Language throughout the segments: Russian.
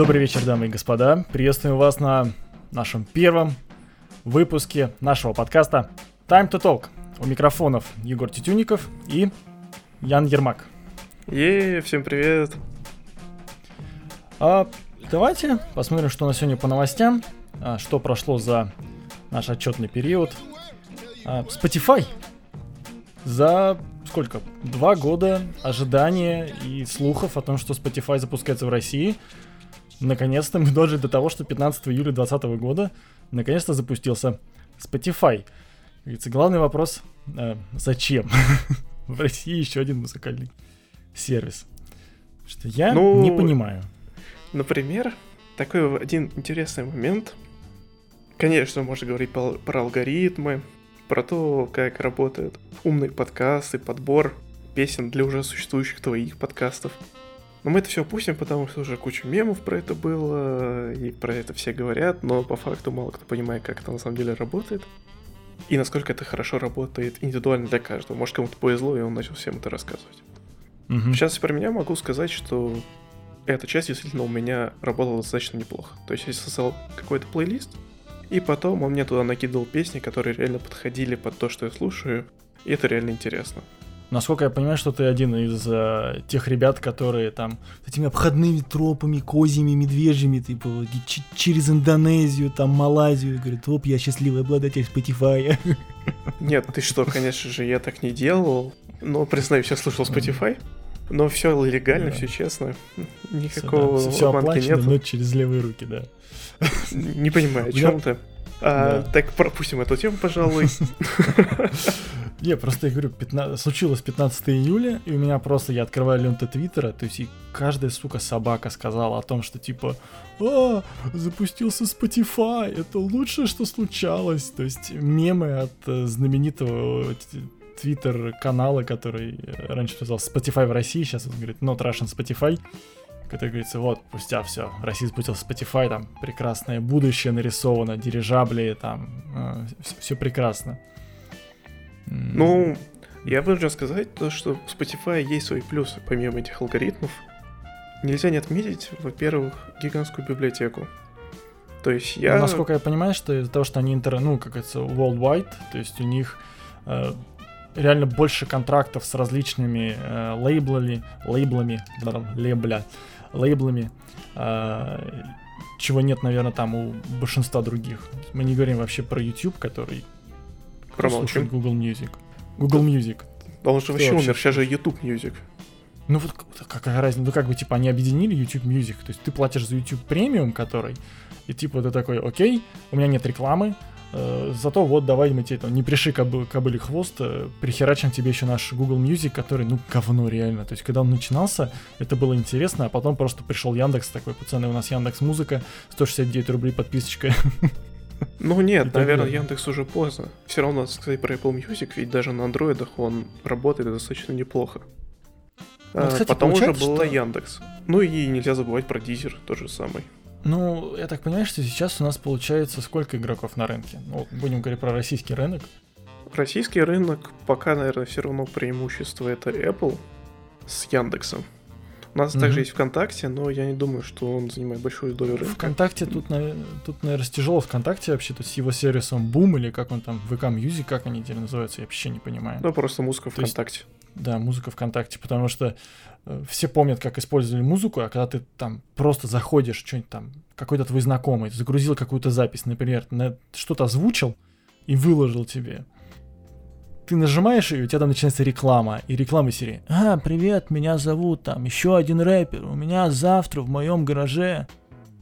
Добрый вечер, дамы и господа. Приветствуем вас на нашем первом выпуске нашего подкаста Time to Talk. У микрофонов Егор Тютюников и Ян Ермак. Ей, всем привет. А, давайте посмотрим, что на сегодня по новостям, а, что прошло за наш отчетный период. А, Spotify за сколько? Два года ожидания и слухов о том, что Spotify запускается в России. Наконец-то мы дожили до того, что 15 июля 2020 года наконец-то запустился Spotify. Говорится, главный вопрос, э, зачем в России еще один музыкальный сервис? Что я ну, не понимаю. Например, такой один интересный момент. Конечно, можно говорить про, про алгоритмы, про то, как работают умные подкасты, подбор песен для уже существующих твоих подкастов. Но мы это все опустим, потому что уже куча мемов про это было, и про это все говорят, но по факту мало кто понимает, как это на самом деле работает. И насколько это хорошо работает индивидуально для каждого. Может, кому-то повезло, и он начал всем это рассказывать. Угу. Сейчас про меня могу сказать, что эта часть действительно у меня работала достаточно неплохо. То есть я создал какой-то плейлист, и потом он мне туда накидывал песни, которые реально подходили под то, что я слушаю. И это реально интересно. Насколько я понимаю, что ты один из э, тех ребят, которые там с этими обходными тропами, козьими, медвежьими, типа через Индонезию, там Малайзию, говорит, оп, я счастливый обладатель Spotify. Нет, ты что, конечно же, я так не делал. Но, признаюсь, я слушал Spotify. Но все легально, да. все честно. Никакого все, да, все оплачено, нет. но через левые руки, да. Не понимаю, о чем ты. А, да. Так, пропустим эту тему, пожалуй. Не, просто я говорю, 15, случилось 15 июля, и у меня просто, я открываю ленту Твиттера, то есть и каждая, сука, собака сказала о том, что типа, а, запустился Spotify, это лучшее, что случалось. То есть мемы от э, знаменитого твиттер канала, который э, раньше назывался Spotify в России, сейчас он говорит Not Russian Spotify который говорится, вот, спустя все, Россия спустился Spotify, там прекрасное будущее нарисовано, дирижабли, там, э, все, все прекрасно. Ну, я вынужден сказать то, что у Spotify есть свои плюсы, помимо этих алгоритмов. Нельзя не отметить, во-первых, гигантскую библиотеку. То есть я... Ну, насколько я понимаю, что из-за того, что они интер... ну, как это, worldwide, то есть у них э, реально больше контрактов с различными э, лейблами, лейблами, лейбля, лейблами, э, чего нет, наверное, там у большинства других. Мы не говорим вообще про YouTube, который слушает Google Music. Google Music. Да он же вообще умер, сейчас же YouTube Music. Ну вот какая разница, ну как бы типа они объединили YouTube Music, то есть ты платишь за YouTube премиум, который, и типа ты такой, окей, у меня нет рекламы, зато вот давай мы тебе там не приши кобы, кобыли хвост, э, прихерачим тебе еще наш Google Music, который, ну, говно реально. То есть, когда он начинался, это было интересно, а потом просто пришел Яндекс такой, пацаны, у нас Яндекс Музыка, 169 рублей подписочка. Ну нет, наверное, Яндекс уже поздно. Все равно, сказать про Apple Music, ведь даже на андроидах он работает достаточно неплохо. Ну, кстати, Потом уже был что... Яндекс. Ну и нельзя забывать про Дизер, тот же самый. Ну, я так понимаю, что сейчас у нас получается сколько игроков на рынке? Ну, будем говорить про российский рынок. Российский рынок пока, наверное, все равно преимущество это Apple с Яндексом. У нас mm-hmm. также есть ВКонтакте, но я не думаю, что он занимает большую долю рынка. ВКонтакте тут, тут наверное, тяжело ВКонтакте вообще, то есть его сервисом Boom или как он там, ВК Music, как они теперь называются, я вообще не понимаю. Ну, просто музыка ВКонтакте. Есть, да, музыка ВКонтакте, потому что все помнят, как использовали музыку, а когда ты там просто заходишь, что-нибудь там, какой-то твой знакомый загрузил какую-то запись, например, на, что-то озвучил и выложил тебе, ты нажимаешь, и у тебя там начинается реклама. И реклама серии. А, привет, меня зовут там еще один рэпер. У меня завтра в моем гараже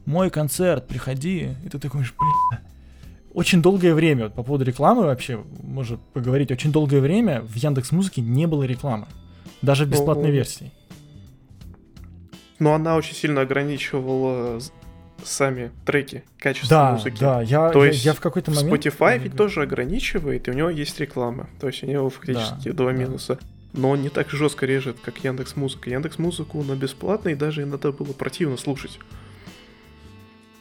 мой концерт, приходи. И ты такой, блин, очень долгое время, вот по поводу рекламы вообще, можно поговорить, очень долгое время в Яндекс Музыке не было рекламы. Даже в бесплатной версии. Но она очень сильно ограничивала сами треки, качество да, музыки. Да, я, То я, есть я в какой-то момент... Spotify ведь тоже ограничивает, и у него есть реклама. То есть у него фактически да, два минуса. Да. Но он не так жестко режет, как Яндекс Музыка. Яндекс Музыку на бесплатной даже иногда было противно слушать.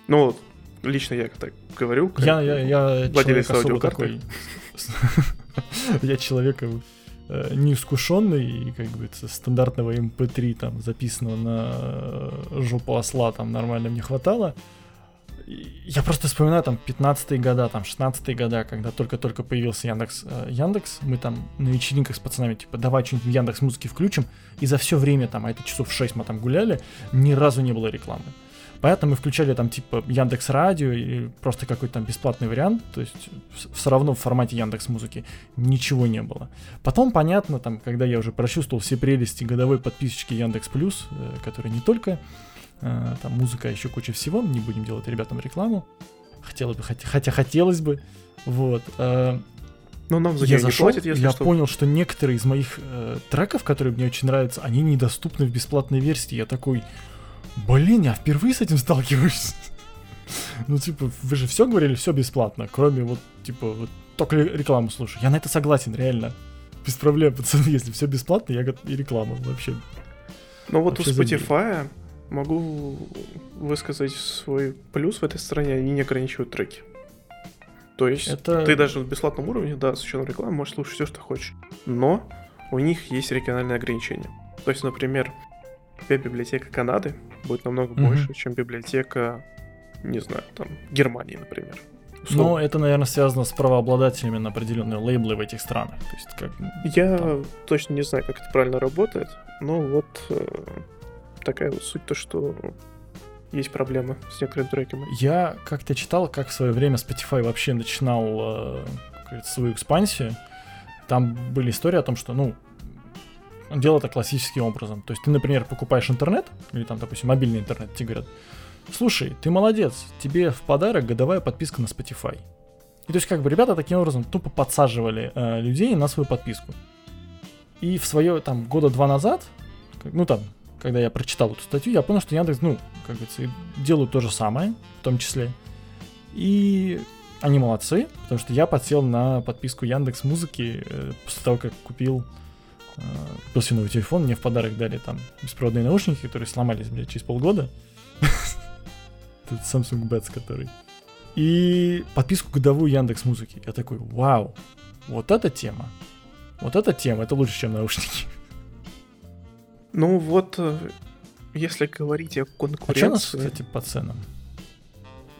Ну вот, лично я так говорю. Как я, я, я владелец аудиокарты. Я человек э, неискушенный, и, как говорится, стандартного MP3 там записанного на э, жопу осла там нормально мне хватало. Я просто вспоминаю там 15-е года, там 16-е года, когда только-только появился Яндекс, э, Яндекс, мы там на вечеринках с пацанами, типа, давай что-нибудь в Яндекс музыки включим, и за все время там, а это часов 6 мы там гуляли, ни разу не было рекламы. Поэтому мы включали там типа Яндекс Радио и просто какой-то там бесплатный вариант, то есть все равно в формате Яндекс Музыки ничего не было. Потом, понятно, там, когда я уже прочувствовал все прелести годовой подписочки Яндекс Плюс, э, который не только э, там музыка, а еще куча всего, не будем делать ребятам рекламу, хотелось бы, хотя, хотя хотелось бы, вот. Э, но нам за я нее не зашел, платят, если я что. понял, что некоторые из моих э, треков, которые мне очень нравятся, они недоступны в бесплатной версии. Я такой, блин, я впервые с этим сталкиваюсь. Ну, типа, вы же все говорили, все бесплатно, кроме вот, типа, вот только ре- рекламу слушаю. Я на это согласен, реально. Без проблем, пацаны, если все бесплатно, я и рекламу вообще. Но вот у вообще забей. Spotify могу высказать свой плюс в этой стране, они не ограничивают треки. То есть Это... ты даже на бесплатном уровне, да, с учетом рекламы, можешь слушать все, что хочешь. Но у них есть региональные ограничения. То есть, например, библиотека Канады будет намного Мгм. больше, чем библиотека, не знаю, там, Германии, например. Но Условно. это, наверное, связано с правообладателями на определенные лейблы в этих странах. То есть, как... Я там. точно не знаю, как это правильно работает, но вот э, такая вот суть, то, что есть проблемы с некоторыми треками. Я как-то читал, как в свое время Spotify вообще начинал э, свою экспансию. Там были истории о том, что, ну, он делал это классическим образом. То есть ты, например, покупаешь интернет, или там, допустим, мобильный интернет, тебе говорят, слушай, ты молодец, тебе в подарок годовая подписка на Spotify. И то есть как бы ребята таким образом тупо подсаживали э, людей на свою подписку. И в свое там года два назад, ну там, когда я прочитал эту статью, я понял, что Яндекс, ну, как говорится, делают то же самое, в том числе. И они молодцы, потому что я подсел на подписку Яндекс Музыки э, после того, как купил купил себе новый телефон, мне в подарок дали там беспроводные наушники, которые сломались, блядь, через полгода. Этот Samsung Buds, который. И подписку годовую Яндекс Музыки. Я такой, вау, вот эта тема. Вот эта тема, это лучше, чем наушники. Ну вот, э, если говорить о А что у нас, конкуренции, кстати, по ценам?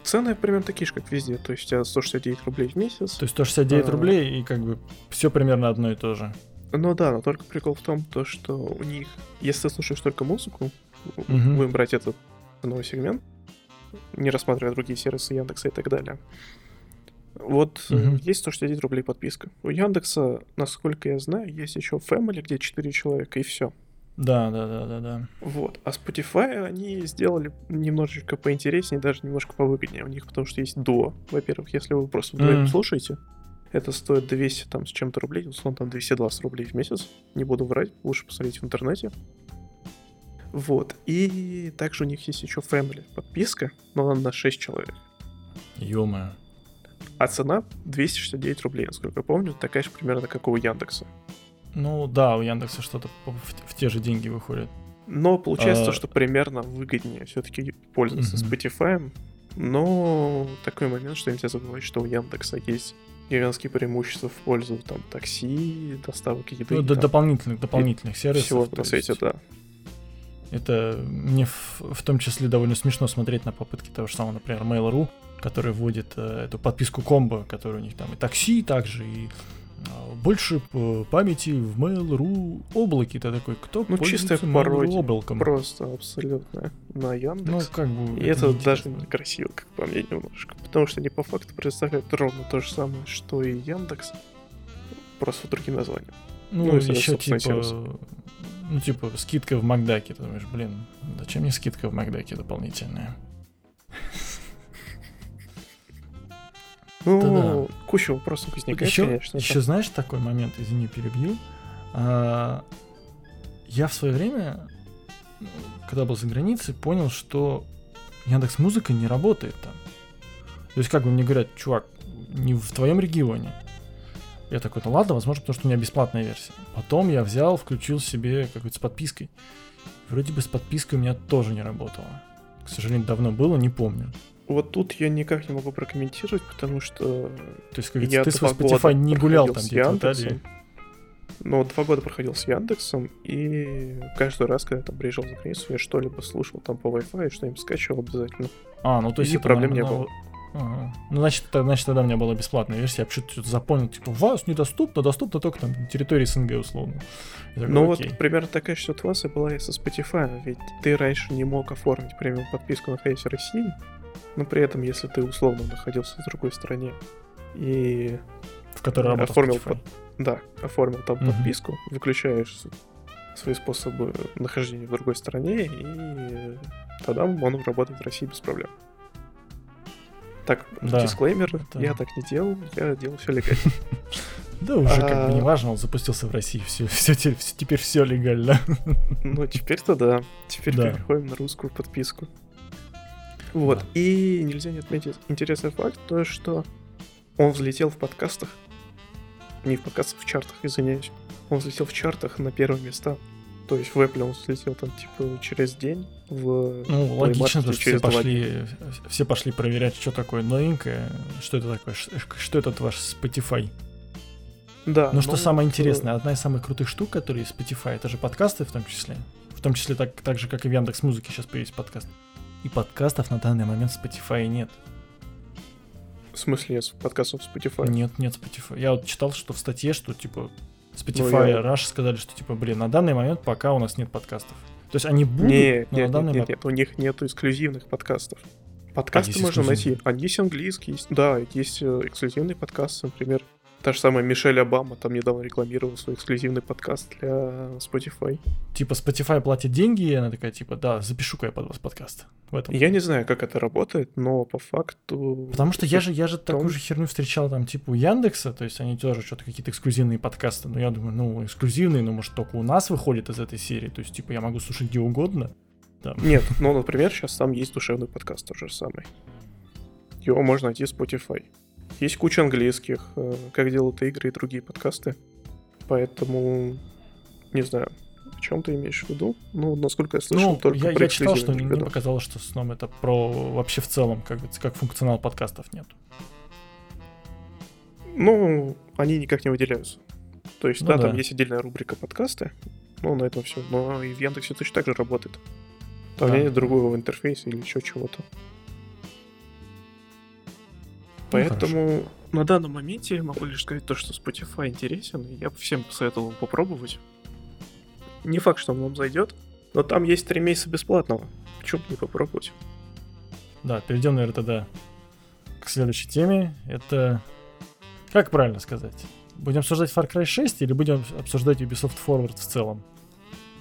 цены примерно такие же, как везде. То есть у тебя 169 рублей в месяц. То есть 169 А. рублей и как бы все примерно одно и то же. Ну да, но только прикол в том, то, что у них, если ты слушаешь только музыку, Мгм. будем брать этот новый сегмент, не рассматривая другие сервисы Яндекса и так далее. Вот Мгм. есть 169 рублей подписка. У Яндекса, насколько я знаю, есть еще Family, где 4 человека, и все. Да, да, да, да, да. Вот. А Spotify они сделали немножечко поинтереснее, даже немножко повыгоднее у них, потому что есть дуо. Во-первых, если вы просто вдвоем Мгм. слушаете, это стоит 200 там с чем-то рублей, условно там 220 рублей в месяц. Не буду врать, лучше посмотреть в интернете. Вот. И также у них есть еще Family подписка, но она на 6 человек. Ё-моё. А цена 269 рублей, насколько я помню, такая же примерно, как у Яндекса. Ну да, у Яндекса что-то в, в те же деньги выходит. Но получается, А. что примерно выгоднее все-таки пользоваться Мгм. Spotify. Но такой момент, что нельзя забывать, что у Яндекса есть гигантские преимущества в пользу там такси, доставок еды. Ну, до там, дополнительных, дополнительных сервисов. всего на свете, да. Это мне в, в том числе довольно смешно смотреть на попытки того же самого, например, Mail.ru, который вводит э, эту подписку комбо, которая у них там и такси также, и больше п- памяти в Mail.ru облаке. Ты такой, кто Ну, чистая пародия. облаком? Просто абсолютно на Яндекс. Ну, как бы... И это, даже неинтересно. некрасиво, как по мне, немножко. Потому что они по факту представляют ровно то же самое, что и Яндекс, просто другим названием. Ну, Ну, еще типа, сервис. ну, типа, скидка в Макдаке. Ты думаешь, блин, зачем мне скидка в Макдаке дополнительная? Ну, куча вопросов возникает, еще, конечно. еще знаешь такой момент, извини, перебью. А, я в свое время, когда был за границей, понял, что Яндекс Музыка не работает там. То есть, как бы мне говорят, чувак, не в твоем регионе. Я такой, ну ладно, возможно, потому что у меня бесплатная версия. Потом я взял, включил себе какую-то с подпиской. Вроде бы с подпиской у меня тоже не работало. К сожалению, давно было, не помню. Вот тут я никак не могу прокомментировать, потому что То есть, как я ты два Spotify не гулял там с где-то в. Италии. Но два года проходил с Яндексом, и каждый раз, когда там приезжал за границу, я что-либо слушал там по Wi-Fi, что-нибудь скачивал обязательно. А, ну то есть И проблем на- не на- было. Ага. Ну, значит, это, значит, тогда у меня была бесплатная версия. Я почему-то запомнил, типа, вас недоступно, доступно только там на территории СНГ, условно. Я такой, Ну окей. вот примерно такая же ситуация была и со Spotify, ведь ты раньше не мог оформить премиум подписку находясь в России, но при этом, если ты условно находился в другой стране и в которой оформил Spotify. да, оформил там Мгм. подписку, выключаешь свои способы нахождения в другой стране, и тогда он работает в России без проблем. Так, Да, дисклеймер, это- я так не делал, я делал все легально. Да уже как бы А. не важно, он запустился в России, все, все, теперь все легально. Ну, теперь-то да. Теперь переходим на русскую подписку. Вот. И нельзя не отметить интересный факт, то что он взлетел в подкастах. Не в подкастах, в чартах, извиняюсь. Он взлетел в чартах на первые места. То есть в Apple он взлетел там типа через день, в Ну, логично, потому что все пошли, все пошли проверять, что такое новенькое, что это такое, что этот ваш Spotify. Да. Но что ну самое вот, интересное, одна из самых крутых штук, которые Spotify, это же подкасты в том числе. В том числе так, так же, как и в Яндекс Музыке сейчас появились подкасты. И подкастов на данный момент в Spotify нет. В смысле, нет подкастов Spotify? Нет, нет Spotify. Я вот читал, что в статье, что типа Ну, Spotify, я- Rush сказали, что типа, блин, на данный момент пока у нас нет подкастов. То есть они будут, Нет, но нет, на данный нет, нет, момент... нет, у них нету эксклюзивных подкастов. Подкасты есть можно найти. эксклюзивные? Они есть английские, есть, да, есть э, эксклюзивный подкаст, например. Та же самая Мишель Обама там недавно рекламировала свой эксклюзивный подкаст для Spotify. Типа Spotify платит деньги, и она такая, типа, да, запишу-ка я под вас подкаст. В этом. Я не знаю, как это работает, но по факту... Потому что я же, я же том- такую же херню встречал там, типа, у Яндекса, то есть они тоже что-то какие-то эксклюзивные подкасты, но я думаю, ну, эксклюзивные, ну, может, только у нас выходит из этой серии, то есть, типа, я могу слушать где угодно. Там. Нет, ну, например, сейчас там есть душевный подкаст тот же самый. Его можно найти в Spotify. Есть куча английских, э, как делают игры и другие подкасты. Поэтому, не знаю, о чем ты имеешь в виду? Ну, насколько я слышал, Ну, только я, про я читал, что мне показалось, что сном это про вообще в целом, как, как функционал подкастов нет. Ну, они никак не выделяются. То есть, Ну да, да. там есть отдельная рубрика подкасты, ну, на этом все. Но и в Яндексе точно так же работает. Там Да. нет другого интерфейса или еще чего-то. Ну, Поэтому на данном моменте я могу лишь сказать то, что Spotify интересен, и я бы всем посоветовал попробовать. Не факт, что он вам зайдет, но там есть три месяца бесплатного. Почему бы не попробовать? Да, перейдем, наверное, тогда к следующей теме. Это... Как правильно сказать? Будем обсуждать Far Cry 6 или будем обсуждать Ubisoft Forward в целом?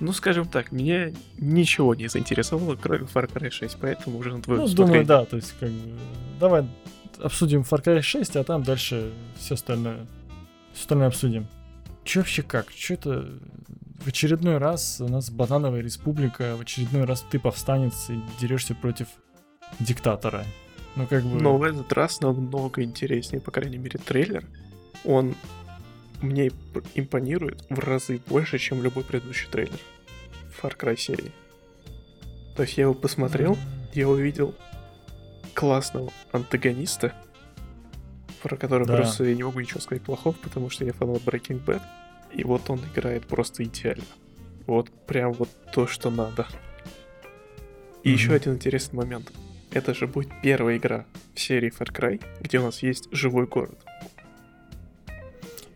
Ну, скажем так, меня ничего не заинтересовало, кроме Far Cry 6, поэтому уже на твое Ну, думаю, да, то есть, как бы, давай обсудим Far Cry 6, а там дальше все остальное, все остальное обсудим. Че вообще как? Че это в очередной раз у нас банановая республика, в очередной раз ты повстанец и дерешься против диктатора. Ну, как бы... Но в этот раз намного интереснее, по крайней мере, трейлер. Он мне импонирует в разы больше, чем любой предыдущий трейлер Far Cry серии. То есть я его посмотрел, я увидел классного антагониста, про которого Да. просто я не могу ничего сказать плохого, потому что я фанат Breaking Bad. И вот он играет просто идеально. Вот прям вот то, что надо. И еще Мгм. один интересный момент. Это же будет первая игра в серии Far Cry, где у нас есть живой город.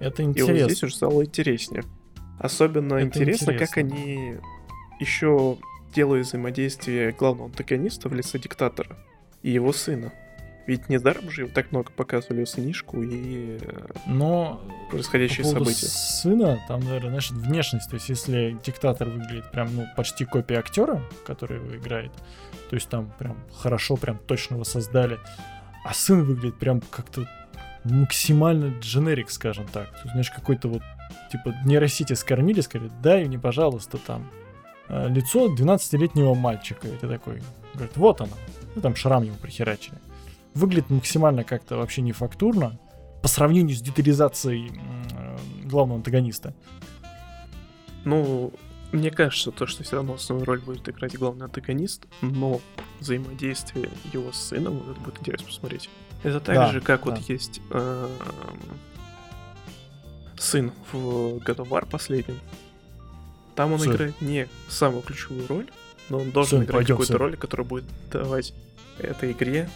Это И вот интересно. здесь уже стало интереснее. Особенно Это интересно, как интересно. они еще делают взаимодействие главного антагониста в лице диктатора и его сына. Ведь недаром же его так много показывали сынишку и э, Но происходящие по события. сына, там, наверное, знаешь, внешность. То есть, если диктатор выглядит прям, ну, почти копия актера, который его играет, то есть там прям хорошо, прям точно его создали. А сын выглядит прям как-то максимально дженерик, скажем так. Знаешь, какой-то вот, типа, нейросети скормили, сказали, дай мне, пожалуйста, там, э, лицо 12-летнего мальчика. И ты такой, говорит, вот оно. Ну, там шрам ему прихерачили. Выглядит максимально как-то вообще не фактурно по сравнению с детализацией э, главного антагониста. Ну, мне кажется, то, что все равно основную роль будет играть главный антагонист, но взаимодействие его с сыном, вот это будет интересно посмотреть. Это так Да, же, как вот да. есть эм, сын в God of War последнем. Там он Сын. играет не самую ключевую роль, но он должен Сын, играть пойдем, какую-то сын. роль, которая будет давать этой игре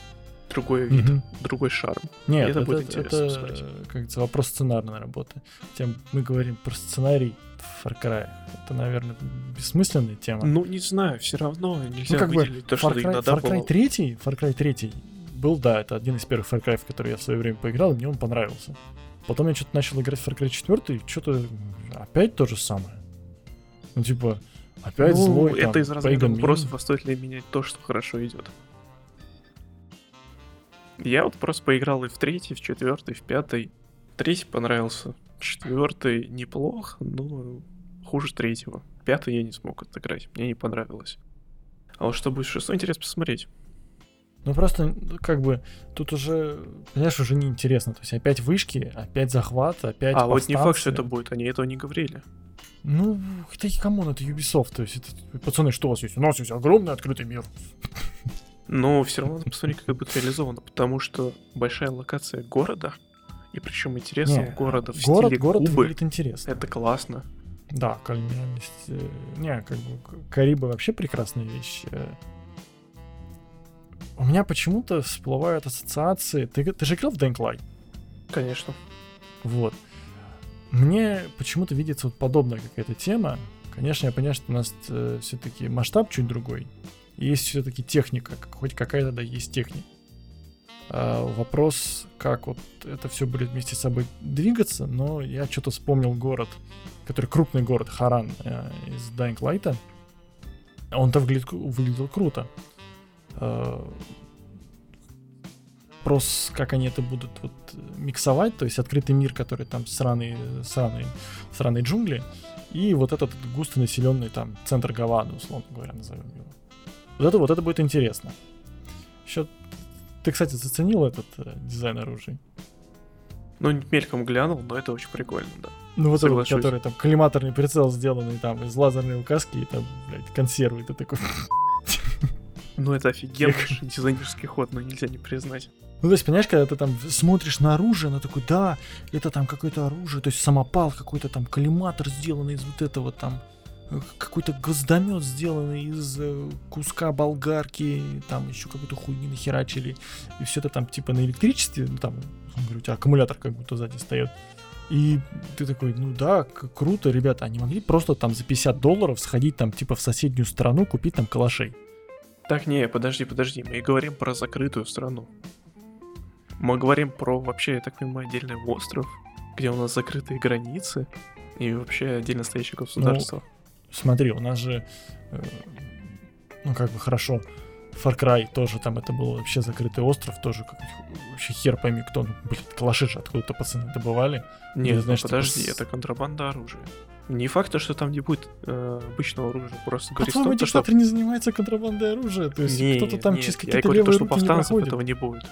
другой вид, Мгм. другой шарм. Нет, это это, будет интересно это, посмотреть. как говорится, вопрос сценарной работы. Тем мы говорим про сценарий Far Cry. Это, наверное, бессмысленная тема. Ну, не знаю, все равно нельзя Ну, как бы, то, что Far Cry, Far Cry было- 3, Far Cry 3 был, да, это один из первых Far Cry, в который я в свое время поиграл, и мне он понравился. Потом я что-то начал играть в Far Cry 4, и что-то опять то же самое. Ну, типа, опять Ну, злой, это там, из разряда вопросов, а стоит ли менять то, что хорошо идет. Я вот просто поиграл и в третий, в четвертый, в пятый. Третий понравился. Четвертый неплох, но хуже третьего. Пятый я не смог отыграть, мне не понравилось. А вот что будет шестой, интересно посмотреть. Ну просто, ну, как бы, тут уже, понимаешь, уже неинтересно. То есть опять вышки, опять захват, опять а вот не факт, что это будет, они этого не говорили. Ну, это come on, это Ubisoft. То есть, это, пацаны, что у вас есть? У нас есть огромный открытый мир. Но все равно надо посмотреть, как это будет реализовано, потому что большая локация города, и причем интересного Не, города в город, стиле город Кубы, выглядит интересно. это классно. Да, колониальность. э, Не, как бы Карибы вообще прекрасная вещь. э. У меня почему-то всплывают ассоциации. Ты, ты же играл в Dying Light? Конечно. Вот. Мне почему-то видится вот подобная какая-то тема. Конечно, я понимаю, что у нас все-таки масштаб чуть другой. Есть все-таки техника, хоть какая-то да есть техника. А, вопрос, как вот это все будет вместе с собой двигаться, но я что-то вспомнил город, который крупный город Харан э, из Dying Light. Он-то выглядит, кру- выглядел круто. Э, Вопрос, как они это будут вот миксовать, то есть открытый мир, который там сраные, сраные, сраные джунгли, и вот этот густонаселенный там центр Гаваны, условно говоря, назовем его. Вот это, вот это будет интересно. Еще ты, кстати, заценил этот э, дизайн оружия? Ну, мельком глянул, но это очень прикольно, да. Ну, вот этот, который там коллиматорный прицел сделанный там из лазерной указки и там, блядь, консервы. Ты такой... Ну, это офигенный дизайнерский ход, но нельзя не признать. Ну, то есть, понимаешь, когда ты там смотришь на оружие, оно такой, да, это там какое-то оружие, то есть самопал какой-то там, коллиматор сделанный из вот этого там, какой-то гвоздомет сделанный из э, куска болгарки, там еще какую-то хуйни нахерачили, и все это там типа на электричестве, ну, там, говоря, у тебя аккумулятор как будто сзади стоит. И ты такой, ну да, круто, ребята, они могли просто там за 50 долларов сходить там типа в соседнюю страну, купить там калашей. Так, не, подожди, подожди, мы говорим про закрытую страну. Мы говорим про вообще, я так понимаю, отдельный остров, где у нас закрытые границы, и вообще отдельно стоящее государство. Смотри, у нас же, э, ну как бы хорошо, Far Cry тоже там это был вообще закрытый остров, тоже как вообще хер пойми кто, ну, блин, калаши же откуда-то пацаны добывали. Нет, ну, знаешь, типа подожди, с- это контрабанда оружия. Не факт, что там не будет э, обычного оружия, просто А говорит твой том, то, что... диктатор не занимается контрабандой оружия, то есть Не, кто-то там нет, через какие-то говорю, то, левые что руки не повстанцев проходит. этого не будет.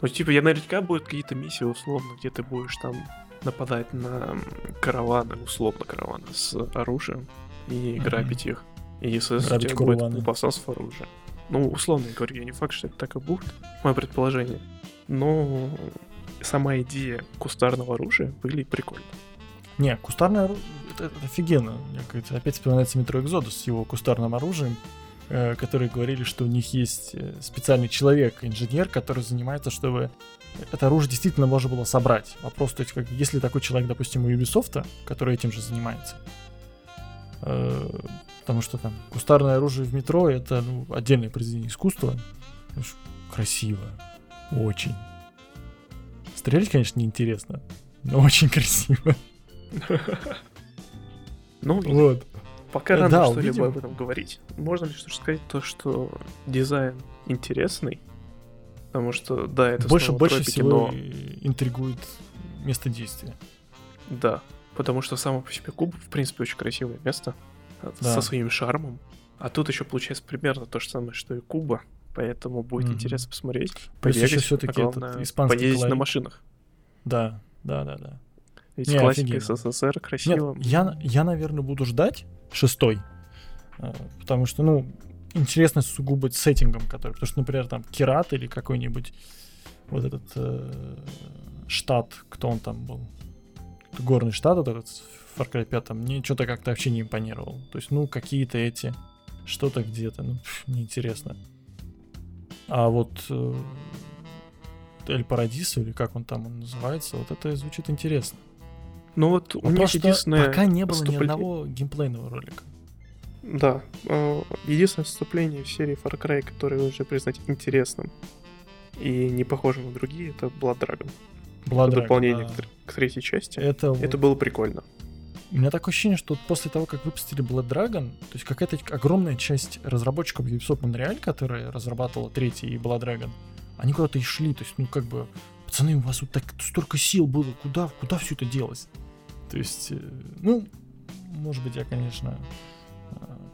Ну, типа, я наверняка будут какие-то миссии, условно, где ты будешь там нападать на караваны, условно караваны с оружием и грабить их. И, соответственно, у Грабить тебя караваны. у повстанцев оружие. Ну, условно я говорю, я не факт, что это так и будет, мое предположение. Но сама идея кустарного оружия были прикольно. Не, кустарное оружие, это, это офигенно. Мне опять вспоминается метро Экзодус с его кустарным оружием, э, которые говорили, что у них есть э, специальный человек, инженер, который занимается, чтобы это оружие действительно можно было собрать. Вопрос, то есть, как, если такой человек, допустим, у Ubisoft, который этим же занимается, э, потому что там кустарное оружие в метро это ну, отдельное произведение искусства, красиво, очень. Стрелять, конечно, неинтересно, но очень красиво. Ну, Вот. Пока рано что-либо об этом говорить. Можно лишь сказать то, что дизайн интересный. Потому что, да, это больше, больше всего но и- интригует место действия. да. Потому что само по себе Куб, в принципе, очень красивое место. э, Да. Со своим шармом. А тут еще получается примерно то же самое, что и Куба. Поэтому будет Мгм. интересно посмотреть. Побегать, всё-таки а главное, испанский поездить на колорит. машинах. Да, да, да, да. Ведь Не, классика офигенно. СССР Нет, красиво. я, я, наверное, буду ждать шестой. э, Потому что, ну, интересно сугубо сеттингом, который. Потому что, например, там Кират или какой-нибудь вот этот э, штат, кто он там был, горный штат этот в Far Cry 5, мне что-то как-то вообще не импонировал. То есть, ну, какие-то эти, что-то где-то, ну, пф, неинтересно. А вот э, Эль Парадисо, или как он там называется, вот это звучит интересно. Ну вот у них что единственное... пока не было ни одного геймплейного ролика. Да. э, Единственное вступление в серии Far Cry, которое можно признать интересным и не похожим на другие, это Blood Dragon. Blood Dragon, дополнение да. к, тр- к третьей части. Это, Это было прикольно. У меня такое ощущение, что после того, как выпустили Blood Dragon, то есть какая-то огромная часть разработчиков Ubisoft Montreal, которая разрабатывала третий и Blood Dragon, они куда-то и шли, то есть, ну, как бы, пацаны, у вас вот так столько сил было, куда, куда все это делось? То есть, э, ну, может быть, я, конечно,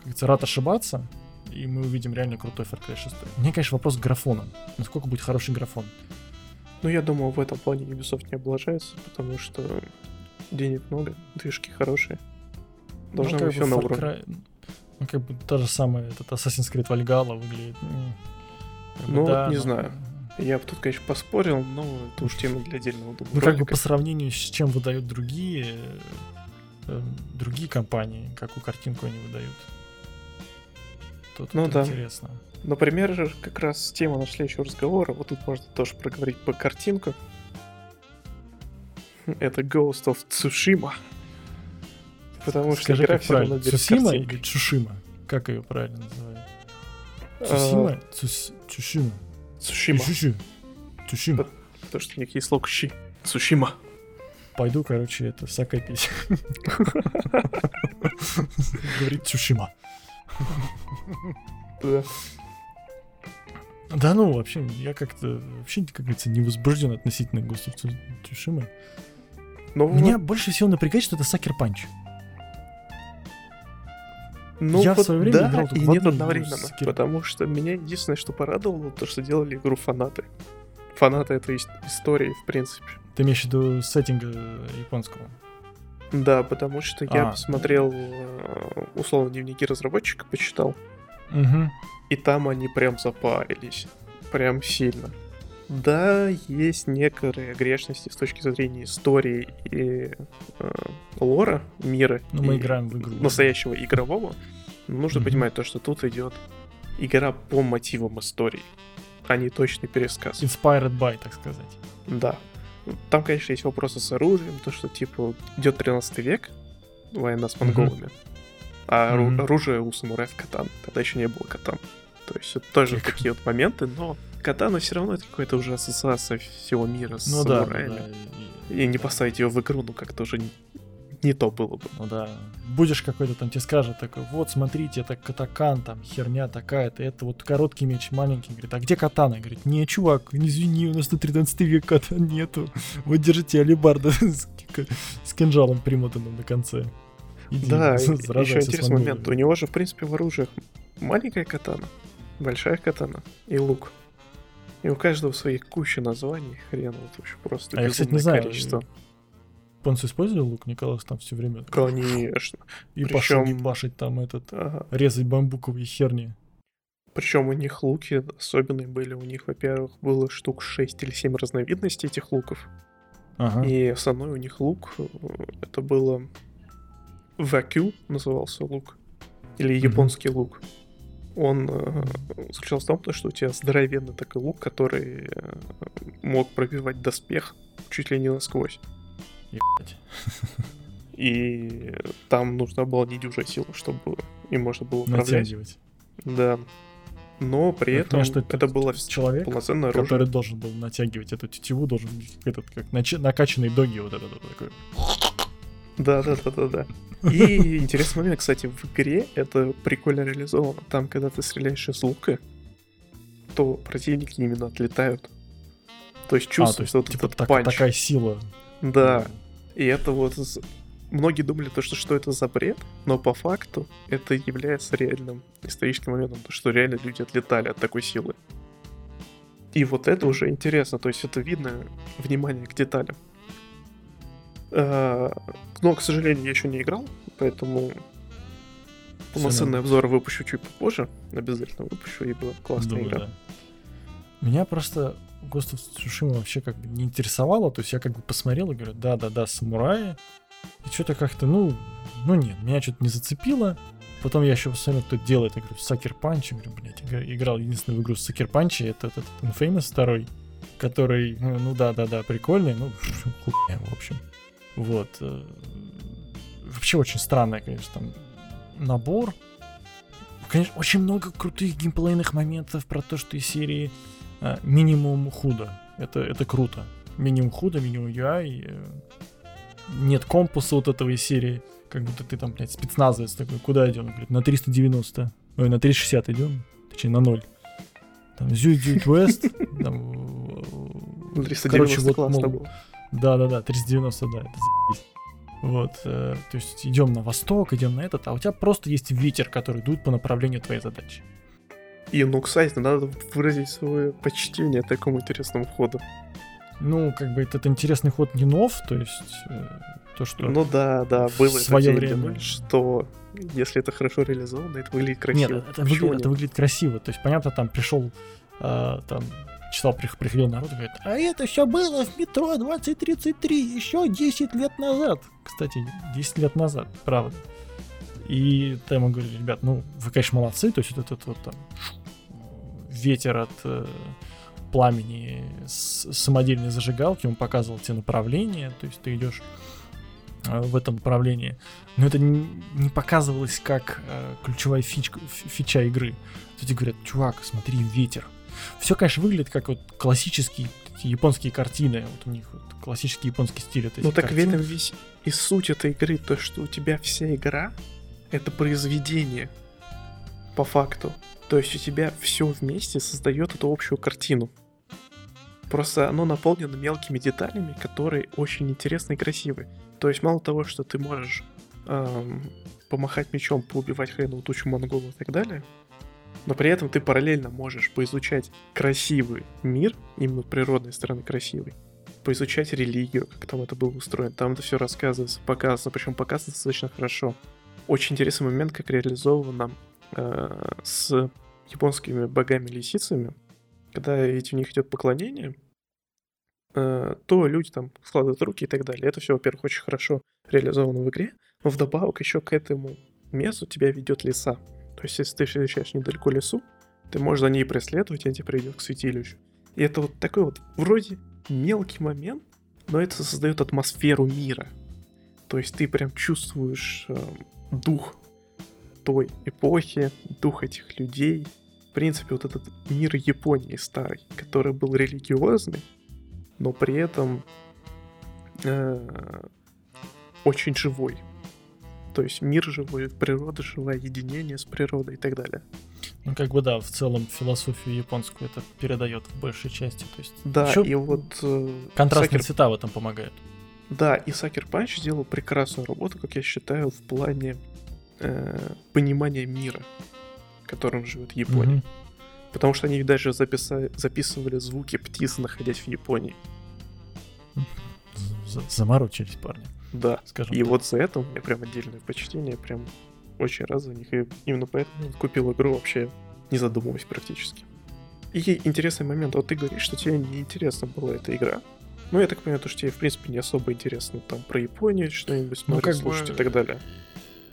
говорится, рад ошибаться, и мы увидим реально крутой Far Cry 6. Мне, конечно, вопрос к графону. Насколько будет хороший графон? Ну, я думаю, в этом плане Ubisoft не облажается, потому что денег много, движки хорошие. Должно Ну, быть бы все на уровне. Cry- ну, как бы та же самая этот Assassin's Creed Valhalla выглядит. м, как бы Ну, вот да, не но- знаю. Я бы тут, конечно, поспорил, но это уж тема для отдельного думаю, Ну, как бы по сравнению с чем выдают другие, э, другие компании, какую картинку они выдают. Тут Ну вот да. интересно. Например, как раз тема нашего следующего разговора, вот тут можно тоже проговорить по картинку. Это Ghost of Tsushima. Потому что Скажи, игра как все равно Цусима или Чушима? Как ее правильно называют? Цусима? Цус- Чушима? Цушима. Чуши. Чушима. Потому что у них есть слог щи. Цушима. Пойду, короче, это сакай пить. Говорит Чушима. Да. Да ну, вообще, я как-то вообще, как говорится, не возбужден относительно Tsu- Tsushima. Ну, Меня вот- больше всего напрягает, что это Сакер Панч. ну я в вот своё время да, играл и в нет одновременно. с Кир- Потому что меня единственное, что порадовало, то, что делали игру фанаты. Фанаты этой ис- истории, в принципе. Ты имеешь в виду сеттинга японского? Да, потому что я А. посмотрел э, условно дневники разработчика, почитал. Угу. И там они прям запарились. Прям сильно. Да, есть некоторые грешности с точки зрения истории и э, лора мира. Ну, мы играем в игру. Настоящего игрового. Но нужно Мгм. понимать то, что тут идет игра по мотивам истории, а не точный пересказ. Inspired by, так сказать. Да. Там, конечно, есть вопросы с оружием, то, что, типа, идет 13 век, война с монголами, а ору- Мгм. оружие у самураев катан. Тогда еще не было катан. То есть это тоже Как? такие вот моменты, но катана все равно это какая-то уже ассоциация всего мира с Ну да, самураями. да, и- И не поставить ее в игру, ну как-то уже не, то было бы. Ну да. Будешь какой-то там, тебе скажет такой, вот смотрите, это катакан, там херня такая-то, это вот короткий меч маленький. Говорит, а где катана? Говорит, не, чувак, извини, у нас тут 13 век катан нету. Вот держите алибарда с, с кинжалом примотанным на конце. Иди, Да, еще интересный монголами». момент. У него же, в принципе, в оружиях маленькая катана, большая катана и лук. И у каждого своих куча названий, хрен вот вообще просто А я, кстати, не знаю, количество. Японцы использовали лук, Николас там все время. Конечно. И пошел причем- ебашить там этот, Ага. резать бамбуковые херни. Причем у них луки особенные были. У них, во-первых, было штук 6 или 7 разновидностей этих луков. Ага. И основной у них лук, э, это было Вакю назывался лук. Или японский лук. Он э, заключался в том, то, что у тебя здоровенный такой лук, который э, мог пробивать доспех чуть ли не насквозь. Ебать. И там нужна была недюжая сила, чтобы им можно было управлять. Натягивать. Да. Но при Я этом что это, это было человек, полноценное оружие. который должен был натягивать эту тетиву, должен быть этот, как нач- накачанный доги вот этот вот такой. Да, да, да, да, да. И интересный момент, кстати, в игре это прикольно реализовано. Там, когда ты стреляешь из лука, то противники именно отлетают. То есть А, то чувствуется есть, вот типа, этот так- панч. такая сила. Да. И это вот... Многие думали, то, что, что это за бред, но по факту это является реальным историческим моментом, то, что реально люди отлетали от такой силы. И вот это уже интересно, то есть это видно внимание к деталям. А, Но, к сожалению, я еще не играл, поэтому полноценный обзор выпущу чуть попозже. Обязательно выпущу, ибо классная Думаю, игра. да. Меня просто Ghost of вообще как бы не интересовало, то есть я как бы посмотрел и говорю, да-да-да, самураи, и что-то как-то, ну, ну нет, меня что-то не зацепило, Потом я еще посмотрел, кто делает игру Sucker Punch. Говорю, блядь, играл единственную игру Sucker Punch, это этот Infamous второй, который, ну да-да-да, прикольный, ну, хуйня, в общем. Вот. Э, вообще очень странный, конечно, там набор. Конечно, очень много крутых геймплейных моментов про то, что из серии а, минимум худо. Это, это круто. Минимум худо, минимум UI. Э, нет компаса вот этого из серии. Как будто ты там, блядь, спецназовец такой. Куда идем? Он говорит, на 390. Ой, на 360 идем. Точнее, на 0. Там Зюдзюд Вест. Там, 390 короче, вот, мол, Да-да-да, 390, да, это. Вот, э, то есть идем на восток, идем на этот, а у тебя просто есть ветер, который дует по направлению твоей задачи. И, ну, кстати, надо выразить свое почтение такому интересному ходу. Ну, как бы этот интересный ход не нов, то есть э, то, что... Ну да, да, было в свое время. Думали, что если это хорошо реализовано, это выглядит красиво. Нет, это, выглядит, это выглядит красиво. То есть, понятно, там пришел, э, там, читал, приходил народ и говорит, а это все было в метро 2033 еще 10 лет назад. Кстати, 10 лет назад, правда. И там ему говорили, ребят, ну, вы, конечно, молодцы, то есть вот этот вот там ветер от э, пламени с самодельной зажигалки, он показывал тебе направление, то есть ты идешь э, в этом направлении. Но это не, не показывалось как э, ключевая фичка, фича игры. Люди говорят, чувак, смотри, ветер. Все, конечно, выглядит как вот классические японские картины. Вот у них вот классический японский стиль. Вот ну так картин. в этом весь и суть этой игры, то, что у тебя вся игра — это произведение по факту. То есть у тебя все вместе создает эту общую картину. Просто оно наполнено мелкими деталями, которые очень интересны и красивы. То есть мало того, что ты можешь эм, помахать мечом, поубивать хреновую тучу монголов и так далее, но при этом ты параллельно можешь поизучать красивый мир, именно природной стороны красивый, поизучать религию, как там это было устроено. Там это все рассказывается, показано, причем показано достаточно хорошо. Очень интересный момент, как реализовано э, с японскими богами-лисицами, когда ведь у них идет поклонение, э, то люди там складывают руки и так далее. Это все, во-первых, очень хорошо реализовано в игре, но вдобавок еще к этому месту тебя ведет леса. То есть, если ты встречаешь недалеко лесу, ты можешь за ней преследовать, и она тебе придет к святилищу. И это вот такой вот вроде мелкий момент, но это создает атмосферу мира. То есть ты прям чувствуешь э, дух той эпохи, дух этих людей. В принципе, вот этот мир Японии старый, который был религиозный, но при этом э, очень живой. То есть мир живой, природа живая, единение с природой и так далее. Ну, как бы да, в целом философию японскую это передает в большей части. То есть да, и вот... Э, контрастные Сакер... цвета в этом помогают. Да, и Сакер Панч сделал прекрасную работу, как я считаю, в плане э, понимания мира, в котором живет Япония. Mm-hmm. Потому что они даже записа... записывали звуки птиц, находясь в Японии. Заморочились парни. Да, скажем И так. вот за это у меня прям отдельное почтение, прям очень рад за них. И именно поэтому купил игру вообще не задумываясь практически. И интересный момент, вот ты говоришь, что тебе не интересна была эта игра. Ну, я так понимаю, то, что тебе, в принципе, не особо интересно там про Японию что-нибудь смотреть, ну, как слушать бы... и так далее.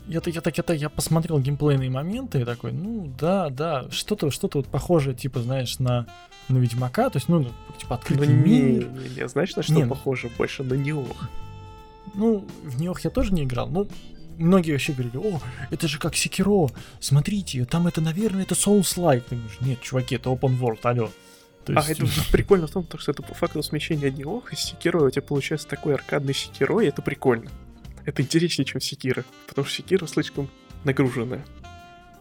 Я, я, так, я, я посмотрел геймплейные моменты и такой, ну да, да, что-то что вот похожее, типа, знаешь, на, на Ведьмака, то есть, ну, типа, открытый ну, мир. Не, не, не, знаешь, на что не, ну похоже больше? На Неох. Ну, в Неох я тоже не играл, ну, многие вообще говорили, о, это же как Секиро, смотрите, там это, наверное, это Souls-like. Ты говоришь, нет, чуваки, это open world, алло. То а, есть... А это прикольно в том, что это по факту смещение Неох и Секиро, у тебя получается такой аркадный Секиро, и это прикольно. Это интереснее, чем Секира, потому что Секира слишком нагруженная.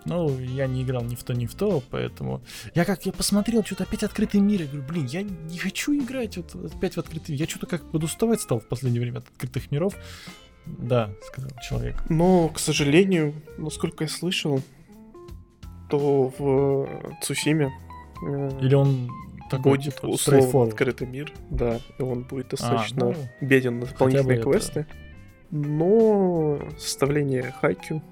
Ну, я не играл ни в то, ни в то, поэтому... Я как, я посмотрел, что-то опять открытый мир, я говорю, блин, я не хочу играть вот опять в открытый мир. Я что-то как подуставать стал в последнее время от открытых миров. Да, сказал человек. Но, к сожалению, насколько я слышал, то в Цусиме... Э, Или он такой, будет типа, условно открытый мир, да, и он будет а, достаточно а, ну, беден на дополнительные квесты. Это... Но составление хайкю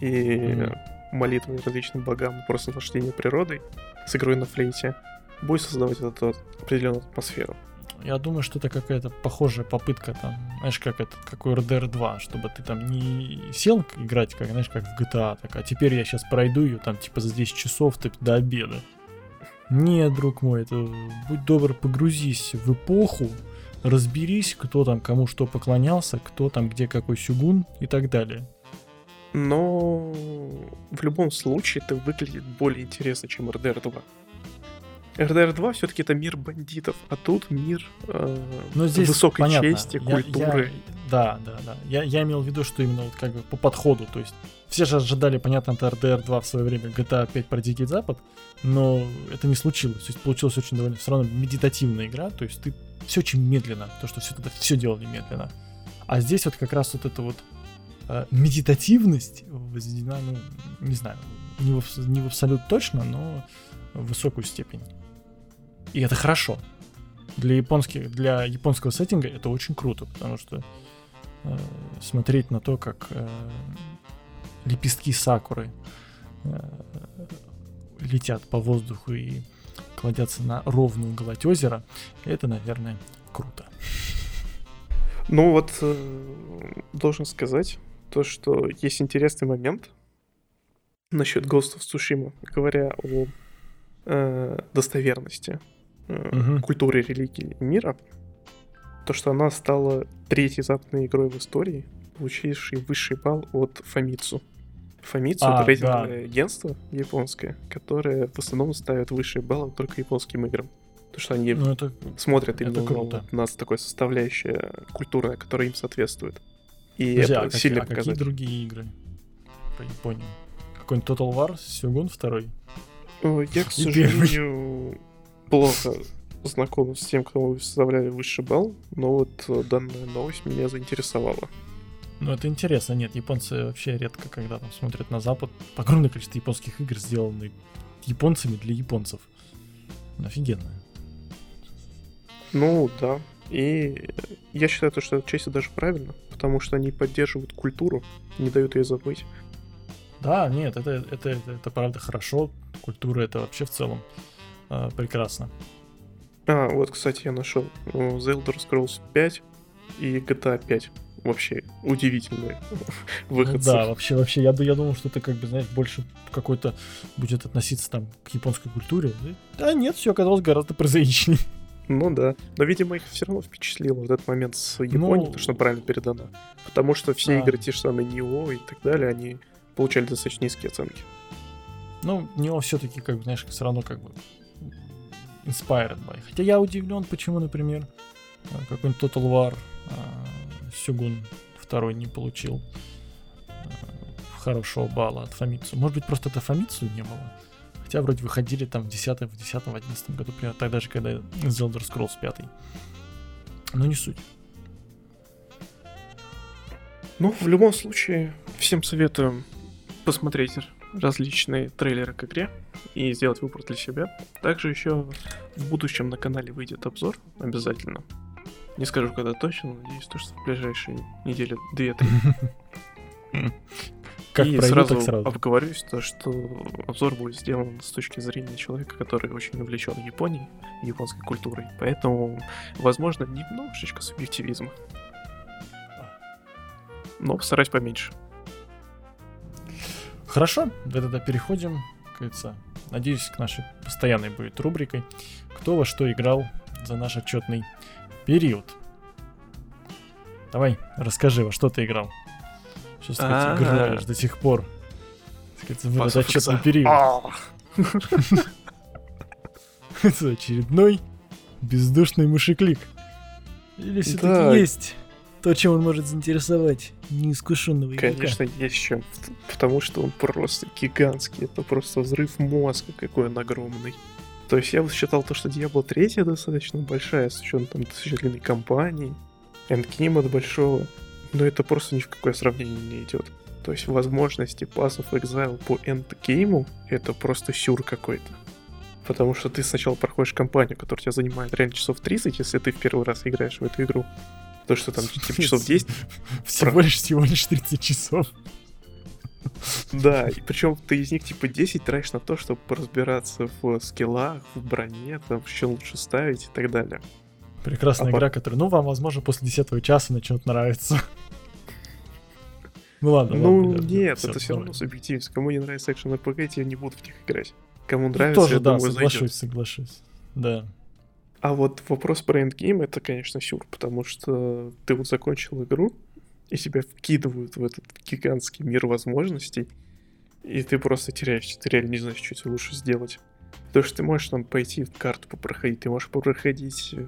и mm. молитвы различным богам, просто наслаждение природой с игрой на флейте будет создавать эту определенную атмосферу. Я думаю, что это какая-то похожая попытка, там, знаешь, как это, как у RDR 2, чтобы ты там не сел играть, как, знаешь, как в GTA, так, а теперь я сейчас пройду ее там, типа, за 10 часов ты, до обеда. Нет, друг мой, это будь добр, погрузись в эпоху, разберись, кто там кому что поклонялся, кто там где какой сюгун и так далее. Но в любом случае это выглядит более интересно, чем RDR 2. RDR 2 все-таки это мир бандитов, а тут мир э, Но здесь высокой понятно. чести, Я- культуры. я- да, да, да. Я, я имел в виду, что именно вот как бы по подходу. То есть все же ожидали, понятно, от RDR 2 в свое время GTA 5 про Дикий Запад, но это не случилось. То есть получилась очень довольно все равно медитативная игра. То есть ты все очень медленно, то что все это все делали медленно. А здесь вот как раз вот эта вот э, медитативность возведена, ну, не знаю, не в, не в абсолют точно, но в высокую степень. И это хорошо. Для японских, для японского сеттинга это очень круто, потому что э, смотреть на то, как э, лепестки сакуры э, летят по воздуху и кладятся на ровную гладь озера, это, наверное, круто. Ну вот, э, должен сказать, то, что есть интересный момент насчет Ghost of Tsushima, говоря о э, достоверности э, Мгм. культуры, религии и мира, то, что она стала третьей западной игрой в истории, получившей высший балл от Famitsu. Famitsu А, это рейтинговое агентство японское, которое в основном ставит высшие баллы только японским играм. То, что они Ну, это смотрят Это именно на круто. вот нас такой составляющая культурная, которая им соответствует. И Подожди, это а, сильно а какие другие игры по Японии? Какой-нибудь Total War, Сёгун второй? О, Я, к сожалению, плохо знаком с тем, кто составляли высший балл, но вот э, данная новость меня заинтересовала. Ну, это интересно. Нет, японцы вообще редко, когда там смотрят на Запад. Огромное количество японских игр сделаны японцами для японцев. Ну, Офигенно. Ну, да. И я считаю, то, что отчасти даже правильно, потому что они поддерживают культуру, не дают ее забыть. Да, нет, это, это, это, это правда хорошо. Культура это вообще в целом э, прекрасно. А, вот, кстати, я нашел The Elder Scrolls 5 и GTA 5. Вообще удивительные Ну выходцы. да, вообще, вообще, я, я думал, что это как бы, знаешь, больше какой-то будет относиться там к японской культуре. Да нет, все оказалось гораздо прозаичнее. Ну да. Но, видимо, их все равно впечатлило вот этот момент с Японией, Ну, то, что правильно передано. Потому что все да. игры, те же самые Нио и так далее, они получали достаточно низкие оценки. Ну, него все-таки, как бы, знаешь, все равно как бы inspired by. Хотя я удивлен, почему, например, э, какой-нибудь Total War э, Сёгун второй не получил э, хорошего балла от Фамицу. Может быть, просто это Фамицу не было? Хотя вроде выходили там в 10 в 10 в 11 году, примерно тогда же, когда The Elder Scrolls 5. Но не суть. Ну, в любом случае, всем советую посмотреть различные трейлеры к игре и сделать выбор для себя. Также еще в будущем на канале выйдет обзор обязательно. Не скажу, когда точно, но надеюсь, то, что в ближайшие недели 2-3 Как и сразу, сразу. обговорюсь, то, что обзор будет сделан с точки зрения человека, который очень увлечен Японией японской культурой. Поэтому, возможно, немножечко субъективизма. Но постараюсь поменьше. Хорошо, да тогда переходим, как говорится, надеюсь, к нашей постоянной будет рубрикой «Кто во что играл за наш отчетный период». Давай, расскажи, во что ты играл. Так сказать, играешь до сих пор. Сказать, в этот отчетный период. А, Это очередной бездушный мышеклик. Или все-таки есть то, чем он может заинтересовать неискушенного игрока? Конечно, есть чем. Потому что он просто гигантский. Это просто взрыв мозга, какой он огромный. То есть я бы считал то, что Diablo 3 достаточно большая, с учетом там достаточно длинной кампании, эндгейм от большого. Но это просто ни в какое сравнение не идет. То есть возможности Pass of Exile по эндгейму это просто сюр какой-то. Потому что ты сначала проходишь кампанию, которая тебя занимает реально часов 30, если ты в первый раз играешь в эту игру. То, что там типа часов 10, Всего лишь, всего лишь 30 часов. Да, и причем ты из них типа 10 тратишь на то, чтобы разбираться в скиллах, в броне, там, что лучше ставить и так далее. Прекрасная А игра, которая, ну, вам, возможно, после 10 часа начнет нравиться. Ну ладно, Ну ладно, нет, это все равно субъективность. Кому не нравится экшен RPG, те не будут в них играть. Кому Ну, нравится, Тоже, я да, думаю, соглашусь, зайдет. соглашусь. Да. А вот вопрос про эндгейм, это, конечно, сюр, потому что ты вот закончил игру, и тебя вкидывают в этот гигантский мир возможностей, и ты просто теряешься, ты реально не знаешь, что тебе лучше сделать. Потому что ты можешь там пойти в карту попроходить, ты можешь попроходить э,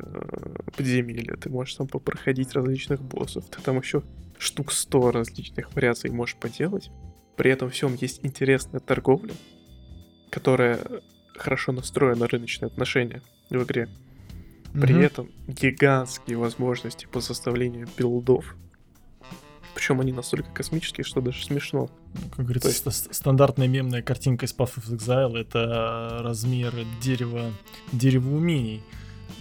подземелья, ты можешь там попроходить различных боссов, ты там еще штук 100 различных вариаций можешь поделать. При этом всем есть интересная торговля, которая хорошо настроена рыночные отношения в игре. При Мгм. этом гигантские возможности по составлению билдов. Причем они настолько космические, что даже смешно. Как говорится, То есть- ст- стандартная мемная картинка из Path of Exile это размер дерева, дерева умений.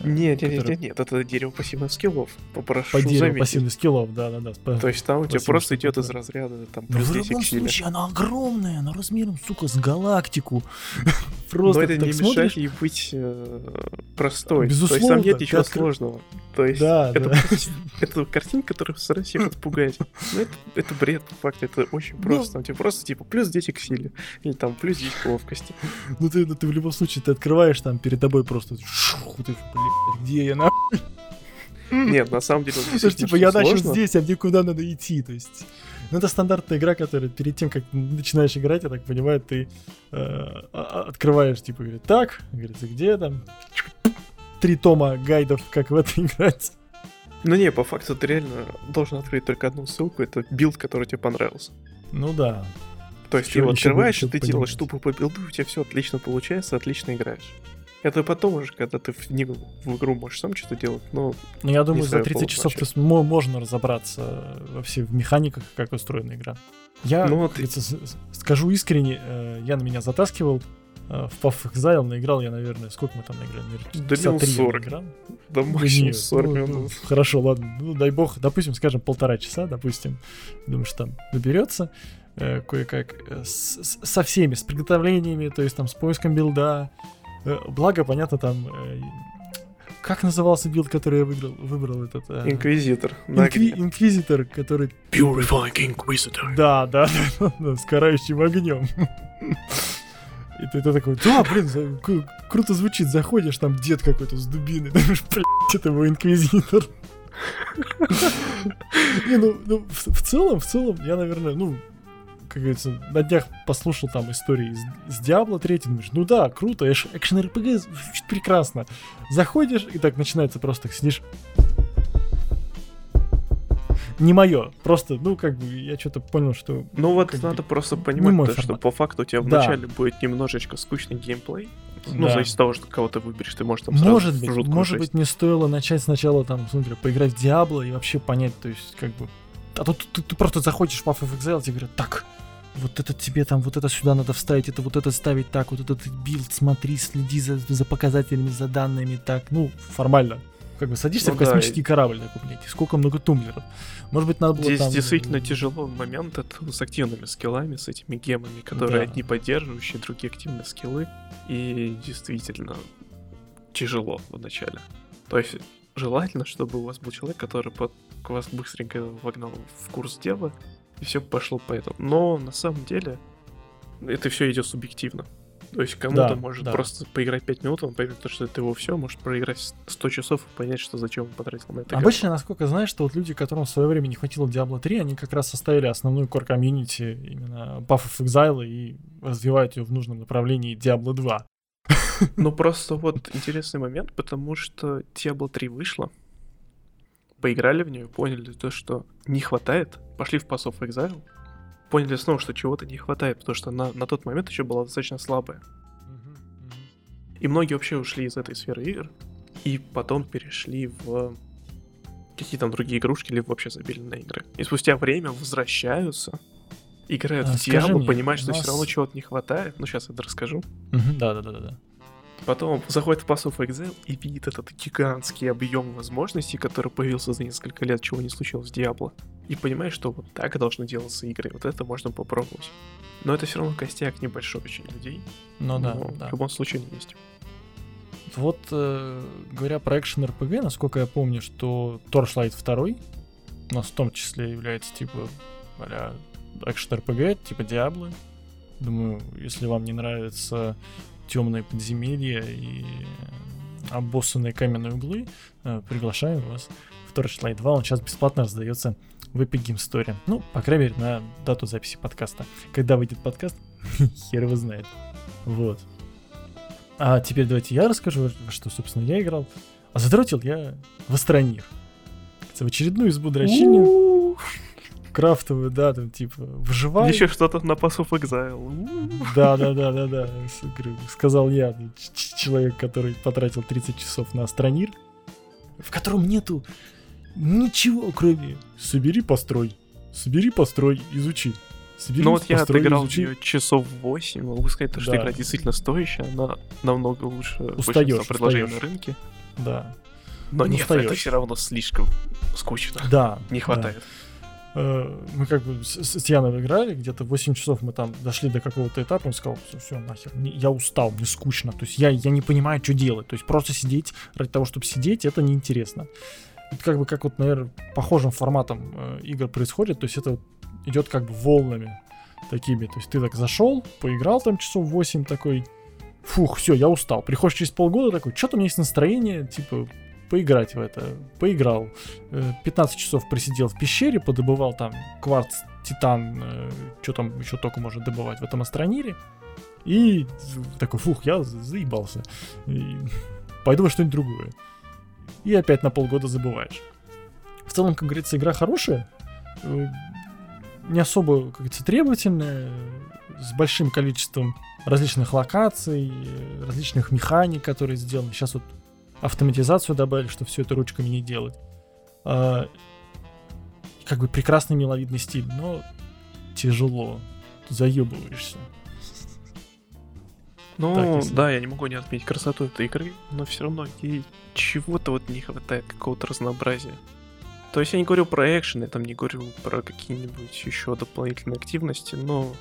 Нет, нет, нет, нет, нет, это дерево пассивных скиллов. Попрошу По дереву заметить. пассивных скиллов, да-да-да. По- То есть там у тебя просто идет из разряда там Но плюс в 10 любом случае она огромная, она размером, сука, с галактику. Но Просто это ты не мешает ей быть э, простой. То есть Безусловно, там нет ничего откры- сложного. То есть Да, это, да. просто- это картинка, которая постарается всех отпугать. Но это, это бред, по факту, это очень Ну. просто. Там тебе просто типа плюс 10 к силе. Или там плюс 10 к ловкости. Ну ты, ну ты в любом случае, ты открываешь там перед тобой просто шух, ты, блядь, где я на... Нет, на самом деле... что, действительно, типа, я начал здесь, а мне куда надо идти, то есть... Ну, это стандартная игра, которая перед тем, как начинаешь играть, я так понимаю, ты э, а- а- открываешь, типа, говорит, так, говорится, где там три тома гайдов, как в это играть. Ну не, по факту ты реально должен открыть только одну ссылку, это билд, который тебе понравился. Ну да. То есть ты его открываешь, ты делаешь тупо по билду, у тебя все отлично получается, отлично играешь. Это потом уже, когда ты в, не- в игру можешь сам что-то делать, но Ну, я думаю, за знаю, 30 повод часов ты начать. смо- можно разобраться во всех механиках, как устроена игра. Я, Ну, ты- скажу искренне, э, я на меня затаскивал. э, В of Exile наиграл я, наверное, сколько мы там наиграли? Да минут 53 я 40. наиграл. да максимум нет, 40 ну, ну. Хорошо, ладно. Ну, дай бог, допустим, скажем, полтора часа, допустим. Думаю, что там наберется э, кое-как э, с- с- со всеми, с приготовлениями, то есть там с поиском билда. Э, благо, понятно, там... э, как назывался билд, который я выиграл, выбрал этот? э, Инквизитор. Инкви-. Инквизитор, который... Purifying Inquisitor. Да, да, да, да, с карающим огнем. И ты, ты такой, да, блин, за- к- круто звучит, заходишь, там дед какой-то с дубиной, думаешь, блядь, это его инквизитор. Не, ну, ну, в целом, в целом, я, наверное, ну, как говорится, на днях послушал там истории из, из Diablo 3, думаешь, ну да, круто, экшен РПГ звучит прекрасно. Заходишь, и так начинается просто, так сидишь, не мое. Просто, ну, как бы, я что-то понял, что... Ну вот надо бы просто понимать, то, что по факту у тебя Да. вначале будет немножечко скучный геймплей. Ну, Да. зависит от того, что кого ты выберешь, ты можешь там сразу Может быть, может жесть. быть, не стоило начать сначала, там, смотри, поиграть в Diablo и вообще понять, то есть, как бы... А тут ты, ты просто заходишь в Path of Exile, тебе говорят, так, вот это тебе там, вот это сюда надо вставить, это вот это ставить так, вот этот билд, смотри, следи за, за показателями, за данными, так, ну, формально. Как бы садишься Ну в да, космический корабль, такой, блядь, и сколько много тумблеров. Может быть, надо было Здесь там... действительно тяжело момент это с активными скиллами, с этими гемами, которые Да. одни поддерживающие, другие активные скиллы. И действительно тяжело в начале. То есть желательно, чтобы у вас был человек, который под вас быстренько вогнал в курс дела, и все пошло по этому. Но на самом деле это все идет субъективно. То есть кому-то Да, может да. просто поиграть 5 минут, он поймет, что это его все, может проиграть 100 часов и понять, что зачем он потратил на это. Обычно, насколько знаешь, что вот люди, которым в свое время не хватило Diablo 3, они как раз составили основную core комьюнити именно Path of Exile и развивают ее в нужном направлении Diablo 2. Ну просто вот интересный момент, потому что Diablo 3 вышла, поиграли в нее, поняли то, что не хватает, пошли в Pass of Exile, поняли снова, что чего-то не хватает, потому что на, на тот момент еще была достаточно слабая. И многие вообще ушли из этой сферы игр, и потом перешли в какие там другие игрушки, либо вообще забили на игры. И спустя время возвращаются, играют А, в мне, понимают, что нас- все равно чего-то не хватает. Ну, сейчас я это расскажу. Да, да, да, да, да. Потом заходит в Pass of Exile и видит этот гигантский объем возможностей, который появился за несколько лет, чего не случилось с Diablo. и понимаешь, что вот так должны делаться игры, вот это можно попробовать. Но это все равно костяк небольшой очень людей. Ну да, да. В любом случае не есть. Вот, э, говоря про экшен RPG, насколько я помню, что Torchlight 2 у нас в том числе является типа а экшен RPG, типа Diablo. Думаю, если вам не нравятся темные подземелья и обоссанные каменные углы, э, приглашаем вас в Torchlight 2. Он сейчас бесплатно раздается в Epic Game Store. Ну, по крайней мере, на дату записи подкаста. Когда выйдет подкаст, хер его знает. Вот. А теперь давайте я расскажу, что, собственно, я играл. А задротил я в Астронир. В очередную избу дрочильню. Крафтовую, да, там типа выживаю. Еще что-то на Pass of Exile. Да, да, да, да, да. Сказал я, человек, который потратил 30 часов на Астронир, в котором нету ничего, кроме собери, построй. Собери, построй, изучи. Собери, ну вот я отыграл изучи. ее часов 8, могу сказать, что да. игра действительно стоящая, она намного лучше устаешь, предложений на рынке. Да. Но нет, устаешь. это все равно слишком скучно. Да. Не хватает. Да. Э, мы как бы с, с Яной играли, где-то 8 часов мы там дошли до какого-то этапа, он сказал, все, все, нахер, я устал, мне скучно, то есть я, я не понимаю, что делать, то есть просто сидеть ради того, чтобы сидеть, это неинтересно. Это как бы как вот, наверное, похожим форматом э, игр происходит, то есть это идет как бы волнами такими. То есть ты так зашел, поиграл там часов 8 такой, фух, все, я устал. Приходишь через полгода такой, что-то у меня есть настроение, типа, поиграть в это. Поиграл. 15 э, часов просидел в пещере, подобывал там кварц, титан, э, что там еще только можно добывать в этом астронире. И такой, фух, я заебался. И пойду во что-нибудь другое. И опять на полгода забываешь. В целом, как говорится, игра хорошая. Э, не особо, как говорится, требовательная, с большим количеством различных локаций, различных механик, которые сделаны. Сейчас вот автоматизацию добавили, что все это ручками не делать. А, как бы прекрасный миловидный стиль, но тяжело. Заебываешься. Ну, так, если... да, я не могу не отметить красоту этой игры, но все равно ей чего-то вот не хватает, какого-то разнообразия. То есть я не говорю про экшен, я там не говорю про какие-нибудь еще дополнительные активности, но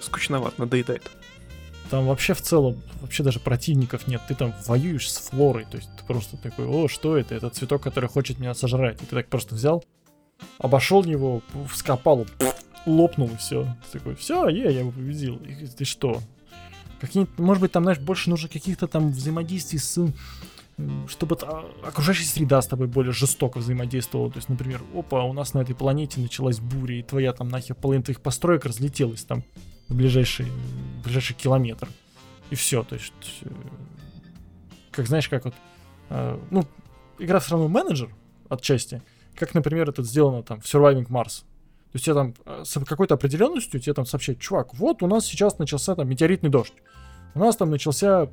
скучновато, надоедает. Там вообще в целом, вообще даже противников нет. Ты там воюешь с флорой. То есть ты просто такой, о, что это? Это цветок, который хочет меня сожрать. И ты так просто взял, обошел его, вскопал, лопнул и все. Ты такой, все, я, я его победил. И ты что? Какие может быть, там, знаешь, больше нужно каких-то там взаимодействий с чтобы окружающая среда с тобой более жестоко взаимодействовала. То есть, например, опа, у нас на этой планете началась буря, и твоя там нахер половина твоих построек разлетелась там в ближайший, в ближайший километр. И все, то есть, э, как знаешь, как вот, э, ну, игра все равно менеджер отчасти, как, например, это сделано там в Surviving Mars. То есть тебе там э, с какой-то определенностью тебе там сообщают, чувак, вот у нас сейчас начался там метеоритный дождь у нас там начался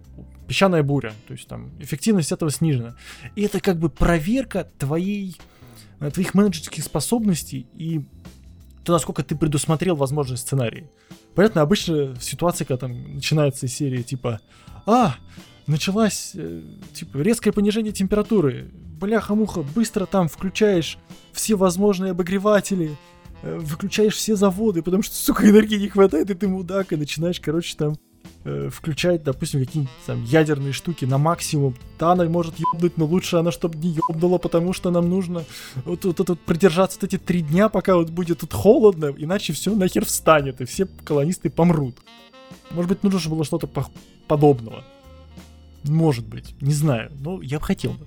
песчаная буря, то есть там эффективность этого снижена. И это как бы проверка твоей, твоих менеджерских способностей и то, насколько ты предусмотрел возможные сценарии. Понятно, обычно в ситуации, когда там начинается серия типа «А, началась, э, типа, резкое понижение температуры, бляха-муха, быстро там включаешь все возможные обогреватели, э, выключаешь все заводы, потому что, сука, энергии не хватает, и ты мудак, и начинаешь, короче, там э, включать, допустим, какие-нибудь там ядерные штуки на максимум. Да, она может ёбнуть, но лучше она, чтобы не ёбнула, потому что нам нужно вот, вот, вот, вот продержаться вот эти три дня, пока вот будет тут холодно, иначе все нахер встанет, и все колонисты помрут. Может быть, нужно было что-то по- подобного. Может быть, не знаю, но я бы хотел бы.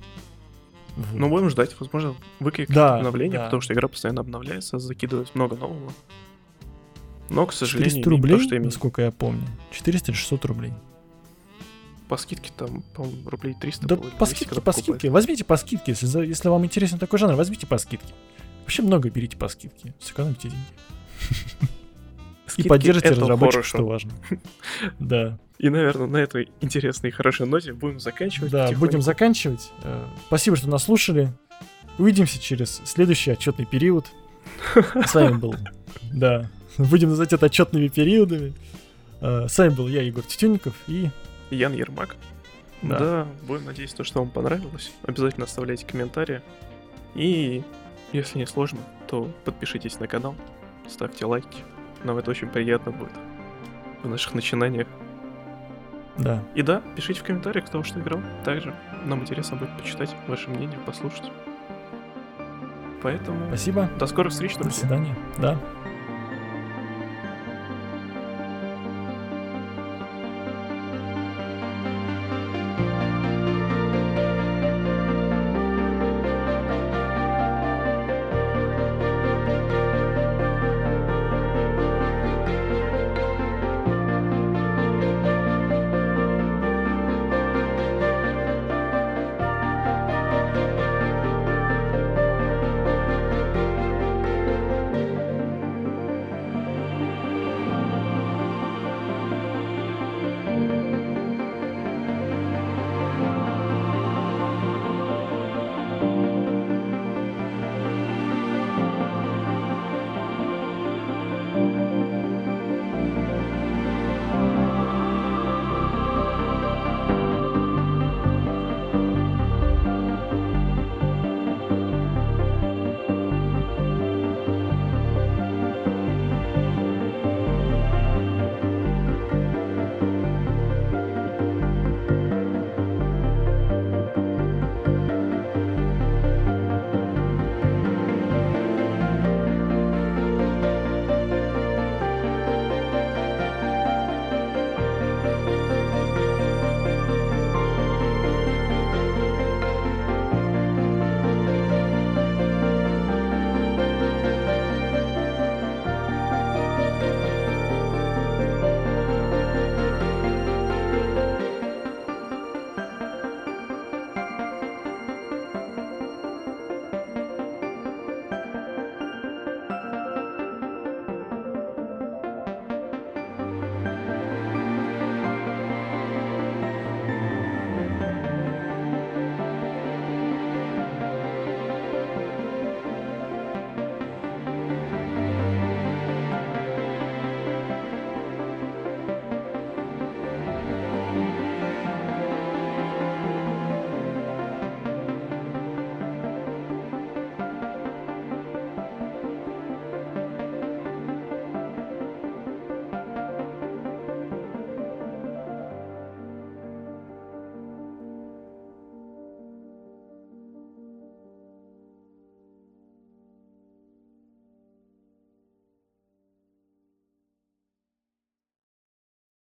Вот. Ну, будем ждать, возможно, выкрикнут да, обновление, да. потому что игра постоянно обновляется, закидывает много нового. Но, к сожалению, 400 рублей, то, что имею. насколько я помню. 400-600 рублей. По скидке там, по-моему, рублей 300 Да было, по скидке, по скидке. Возьмите по скидке, если, если вам интересен такой жанр, возьмите по скидке. Вообще много берите по скидке, сэкономите деньги. И поддержите разработчиков, что важно. Да. И, наверное, на этой интересной и хорошей ноте будем заканчивать. Да, будем заканчивать. Э, спасибо, что нас слушали. Увидимся через следующий отчетный период. С вами был, да, Будем называть это отчетными периодами. А, с вами был я, Егор Тютюнников и... Ян Ермак. Да. да, будем надеяться, что вам понравилось. Обязательно оставляйте комментарии. И если не сложно, то подпишитесь на канал, ставьте лайки. Нам это очень приятно будет в наших начинаниях. Да. И да, пишите в комментариях, кто что играл. Также нам интересно будет почитать ваше мнение, послушать. Поэтому Спасибо. до скорых встреч, До друзья. свидания. Да.